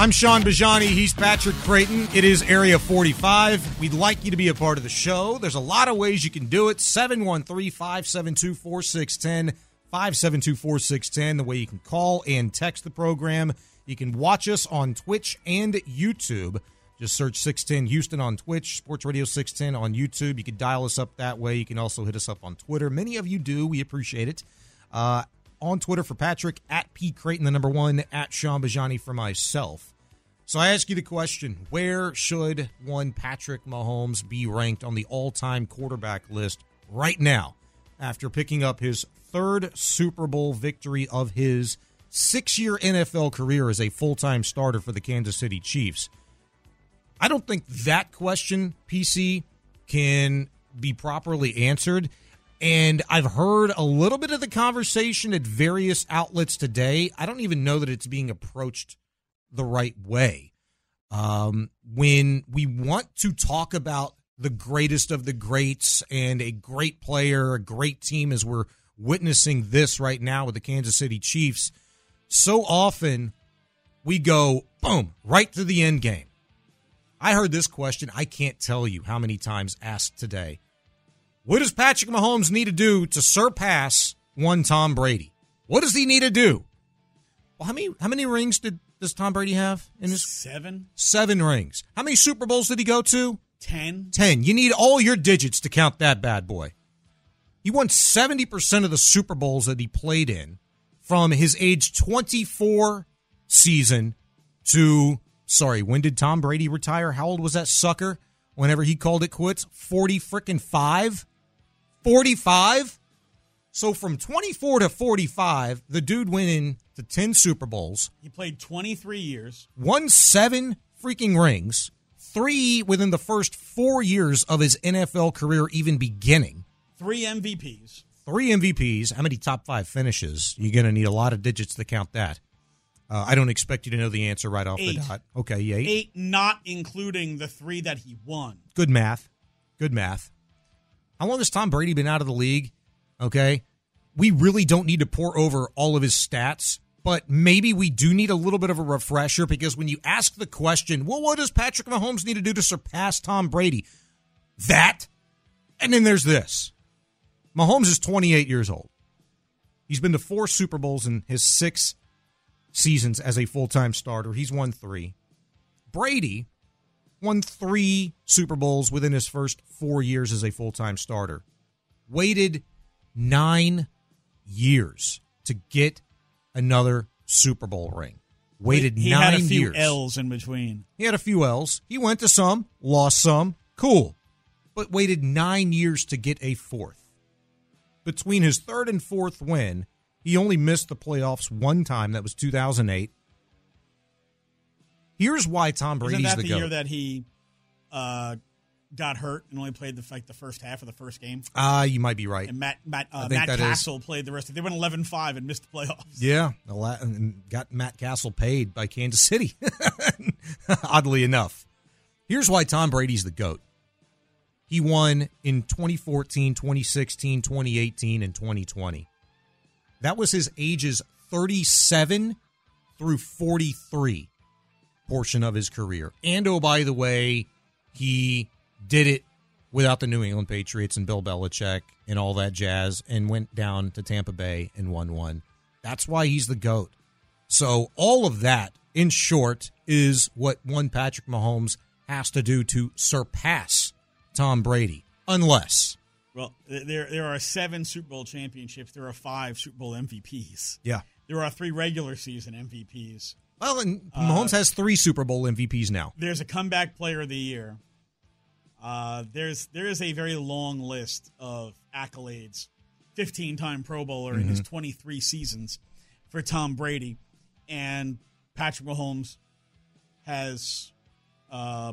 I'm Shaun Bijani. He's Patrick Creighton. It is Area 45. We'd like you to be a part of the show. There's a lot of ways you can do it. 713 572 4610. 572 4610. The way you can call and text the program. You can watch us on Twitch and YouTube. Just search 610 Houston on Twitch, Sports Radio 610 on YouTube. You can dial us up that way. You can also hit us up on Twitter. Many of you do. We appreciate it. Uh, on Twitter for Patrick, at P. Creighton, the number one, at Shaun Bijani for myself. So I ask you the question where should one Patrick Mahomes be ranked on the all time quarterback list right now after picking up his third Super Bowl victory of his six year NFL career as a full time starter for the Kansas City Chiefs? I don't think that question, PC, can be properly answered. And I've heard a little bit of the conversation at various outlets today. I don't even know that it's being approached the right way. Um, when we want to talk about the greatest of the greats and a great player, a great team, as we're witnessing this right now with the Kansas City Chiefs, so often we go, boom, right to the end game. I heard this question, I can't tell you how many times asked today. What does Patrick Mahomes need to do to surpass one Tom Brady? What does he need to do? Well, how many how many rings did does Tom Brady have in his seven? Seven rings. How many Super Bowls did he go to? Ten. Ten. You need all your digits to count that bad boy. He won seventy percent of the Super Bowls that he played in from his age twenty four season to sorry, when did Tom Brady retire? How old was that sucker? Whenever he called it quits, forty frickin' five. 45. So from 24 to 45, the dude went in to 10 Super Bowls. He played 23 years. Won seven freaking rings. Three within the first four years of his NFL career, even beginning. Three MVPs. Three MVPs. How many top five finishes? You're going to need a lot of digits to count that. Uh, I don't expect you to know the answer right off eight. the dot. Okay, eight. Eight, not including the three that he won. Good math. Good math. How long has Tom Brady been out of the league? Okay. We really don't need to pour over all of his stats, but maybe we do need a little bit of a refresher because when you ask the question, well, what does Patrick Mahomes need to do to surpass Tom Brady? That. And then there's this Mahomes is 28 years old. He's been to four Super Bowls in his six seasons as a full time starter. He's won three. Brady won three Super Bowls within his first four years as a full time starter. Waited nine years to get another Super Bowl ring. Waited he nine had a few years. L's in between. He had a few L's. He went to some, lost some. Cool. But waited nine years to get a fourth. Between his third and fourth win, he only missed the playoffs one time. That was 2008. Here's why Tom Brady's Isn't that the, the, year that he uh, got hurt and only played the like the first half of the first game? Ah, you might be right. And Matt Matt uh, Matt that is- Cassel played the rest. of it. They went 11-5 and missed the playoffs. Yeah, and got Matt Cassel paid by Kansas City. Oddly enough, here's why Tom Brady's the GOAT. He won in 2014, 2016, 2018, and 2020. That was his ages 37 through 43 portion of his career. And oh, by the way, he did it without the New England Patriots and Bill Belichick and all that jazz and went down to Tampa Bay and won one. That's why he's the GOAT. So, all of that, in short, is what one Patrick Mahomes has to do to surpass Tom Brady. Unless, Well, there there are seven Super Bowl championships. There are five Super Bowl MVPs. yeah. There are three regular season MVPs. Well, and Mahomes has three Super Bowl MVPs now. There's a comeback player of the year. Uh, there's there is a very long list of accolades. 15 time Pro Bowler in his 23 seasons for Tom Brady, and Patrick Mahomes has uh,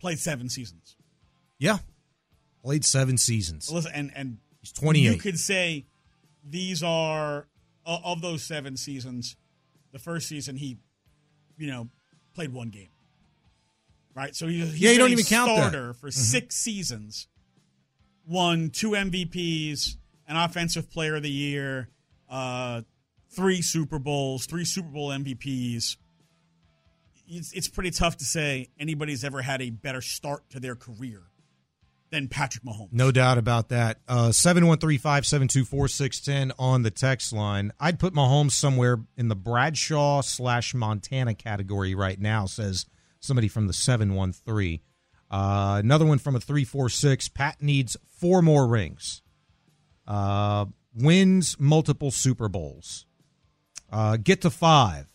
played seven seasons. Yeah. Played seven seasons. Listen, and and He's 28. You could say these are o- of those seven seasons. The first season he, you know, played one game. Right, so he, he's Yeah, you don't even count that. Mm-hmm. starter for six seasons. Won two MVPs, an Offensive Player of the Year, uh, three Super Bowls, three Super Bowl MVPs. it's, it's pretty tough to say anybody's ever had a better start to their career than Patrick Mahomes. No doubt about that. Uh, 713-572-4610 on the text line. I'd put Mahomes somewhere in the Bradshaw slash Montana category right now, says somebody from the 713. Uh, another one from a 346. Pat needs four more rings. Uh, wins multiple Super Bowls. Uh, get to five.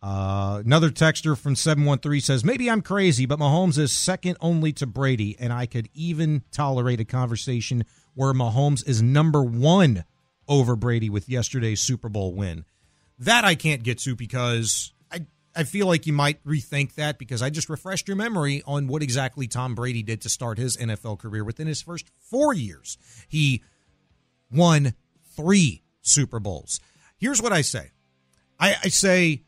Uh, another texter from 713 says, Maybe I'm crazy, but Mahomes is second only to Brady, and I could even tolerate a conversation where Mahomes is number one over Brady with yesterday's Super Bowl win. That I can't get to because I, I feel like you might rethink that because I just refreshed your memory on what exactly Tom Brady did to start his NFL career within his first four years. He won three Super Bowls. Here's what I say I, I say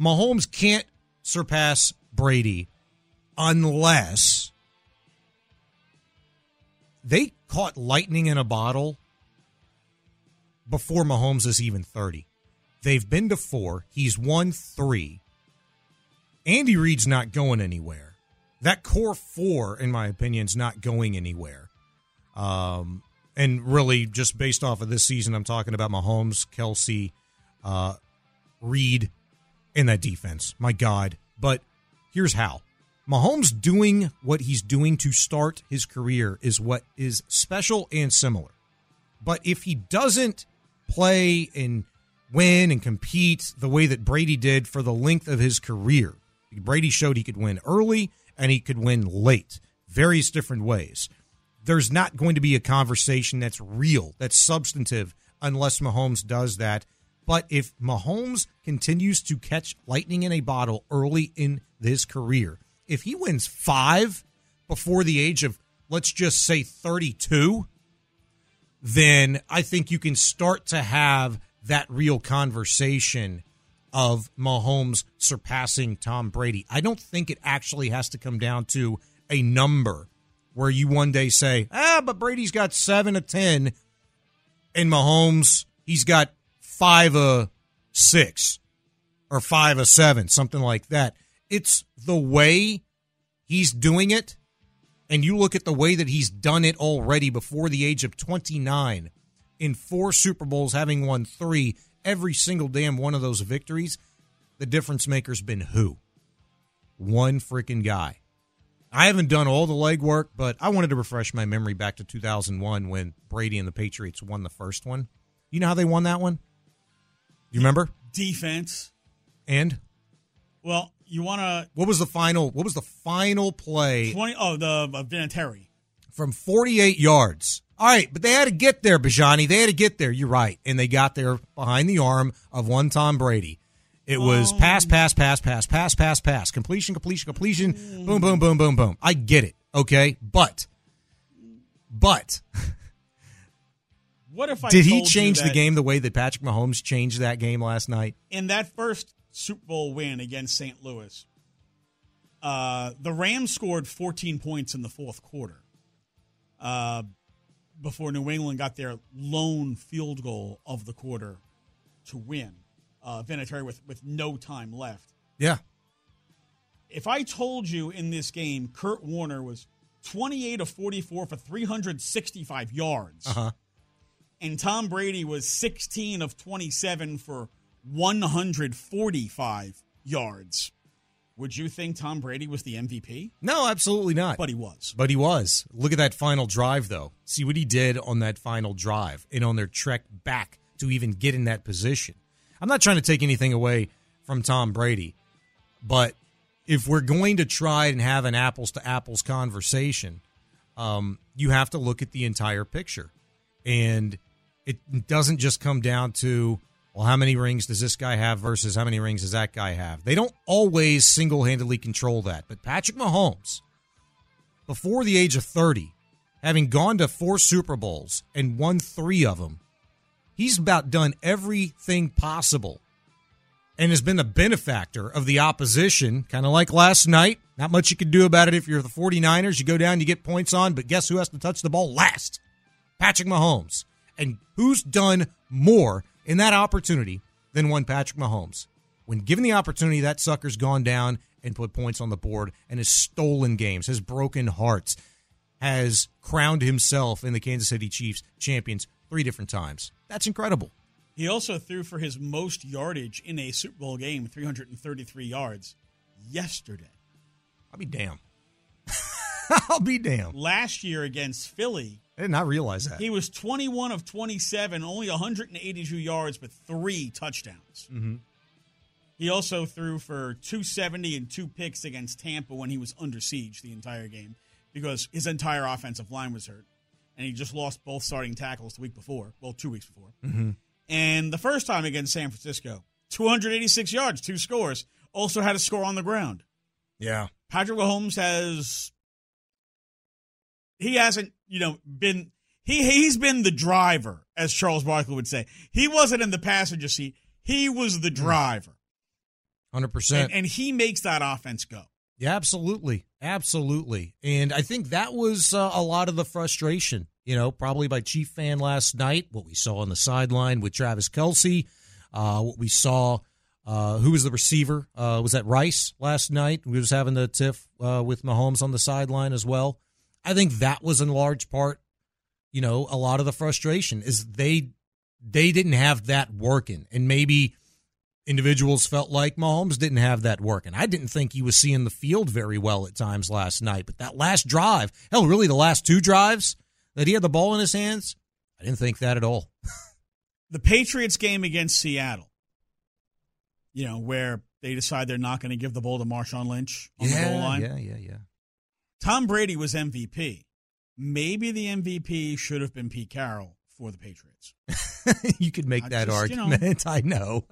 Mahomes can't surpass Brady unless they caught lightning in a bottle before Mahomes is even 30. They've been to four. He's won three. Andy Reid's not going anywhere. That core four, in my opinion, is not going anywhere. Um, and really, just based off of this season, I'm talking about Mahomes, Kelce, uh, Reid, in that defense. My God. But here's how Mahomes doing what he's doing to start his career is what is special and similar. But if he doesn't play and win and compete the way that Brady did for the length of his career, Brady showed he could win early and he could win late, various different ways. There's not going to be a conversation that's real, that's substantive, unless Mahomes does that but if Mahomes continues to catch lightning in a bottle early in his career, if he wins five before the age of, let's just say, 32, then I think you can start to have that real conversation of Mahomes surpassing Tom Brady. I don't think it actually has to come down to a number where you one day say, ah, but Brady's got seven to 10 and Mahomes, he's got five a six or five a seven, something like that. It's the way he's doing it. And you look at the way that he's done it already before the age of 29 in four Super Bowls, having won three, every single damn one of those victories. The difference maker's been who? One freaking guy. I haven't done all the legwork, but I wanted to refresh my memory back to 2001 when Brady and the Patriots won the first one. You know how they won that one? You remember? Defense. And well, you want to. What was the final? What was the final play? Twenty. Oh, the uh, Vinatieri from forty-eight yards. All right, but they had to get there, Bijani. They had to get there. You're right, and they got there behind the arm of one Tom Brady. It was um, pass, pass, pass, pass, pass, pass, pass, completion, completion, completion, boom, boom, boom, boom, boom. I get it, okay, but, but What if I did he change the game the way that Patrick Mahomes changed that game last night? In that first Super Bowl win against St. Louis, uh, the Rams scored 14 points in the fourth quarter uh, before New England got their lone field goal of the quarter to win. Uh, Vinatieri with with no time left. Yeah. If I told you in this game, Kurt Warner was 28 of 44 for 365 yards. Uh-huh and Tom Brady was 16 of 27 for 145 yards. Would you think Tom Brady was the MVP? No, absolutely not. But he was. But he was. Look at that final drive, though. See what he did on that final drive and on their trek back to even get in that position. I'm not trying to take anything away from Tom Brady, but if we're going to try and have an apples to apples conversation, um, you have to look at the entire picture. And it doesn't just come down to well how many rings does this guy have versus how many rings does that guy have? They don't always single-handedly control that but patrick mahomes before the age of 30 having gone to four super bowls and won three of them he's about done everything possible and has been the benefactor of the opposition kind of like last night. Not much you can do about it if you're the 49ers you go down you get points on but guess who has to touch the ball last? Patrick mahomes and who's done more in that opportunity than one Patrick Mahomes? When given the opportunity, that sucker's gone down and put points on the board and has stolen games, has broken hearts, has crowned himself in the Kansas City Chiefs champions three different times. That's incredible. He also threw for his most yardage in a Super Bowl game, 333 yards, yesterday. I'll be damned. I'll be damned. Last year against Philly, I did not realize that. he was 21 of 27, only 182 yards, but three touchdowns. Mm-hmm. He also threw for 270 and two picks against Tampa when he was under siege the entire game because his entire offensive line was hurt. And he just lost both starting tackles the week before, well, two weeks before. Mm-hmm. And the first time against San Francisco, 286 yards, two scores, also had a score on the ground. Yeah. Patrick Mahomes has he hasn't, you know, been he he's been the driver, as Charles Barkley would say. He wasn't in the passenger seat. He was the driver. 100%. And, and he makes that offense go. Yeah, absolutely. Absolutely. And I think that was uh, a lot of the frustration, you know, probably by Chief fan last night, what we saw on the sideline with Travis Kelce, uh, what we saw. Uh, who was the receiver? Uh, was that Rice last night? We was having the tiff uh, with Mahomes on the sideline as well. I think that was in large part, you know, a lot of the frustration is they they didn't have that working, and maybe individuals felt like Mahomes didn't have that working. I didn't think he was seeing the field very well at times last night, but that last drive, hell, really the last two drives that he had the ball in his hands, I didn't think that at all. the Patriots game against Seattle, you know, where they decide they're not going to give the ball to Marshawn Lynch on yeah, the goal line. Yeah, yeah, yeah. Tom Brady was MVP. Maybe the MVP should have been Pete Carroll for the Patriots. you could make I that just, you know. argument. I know.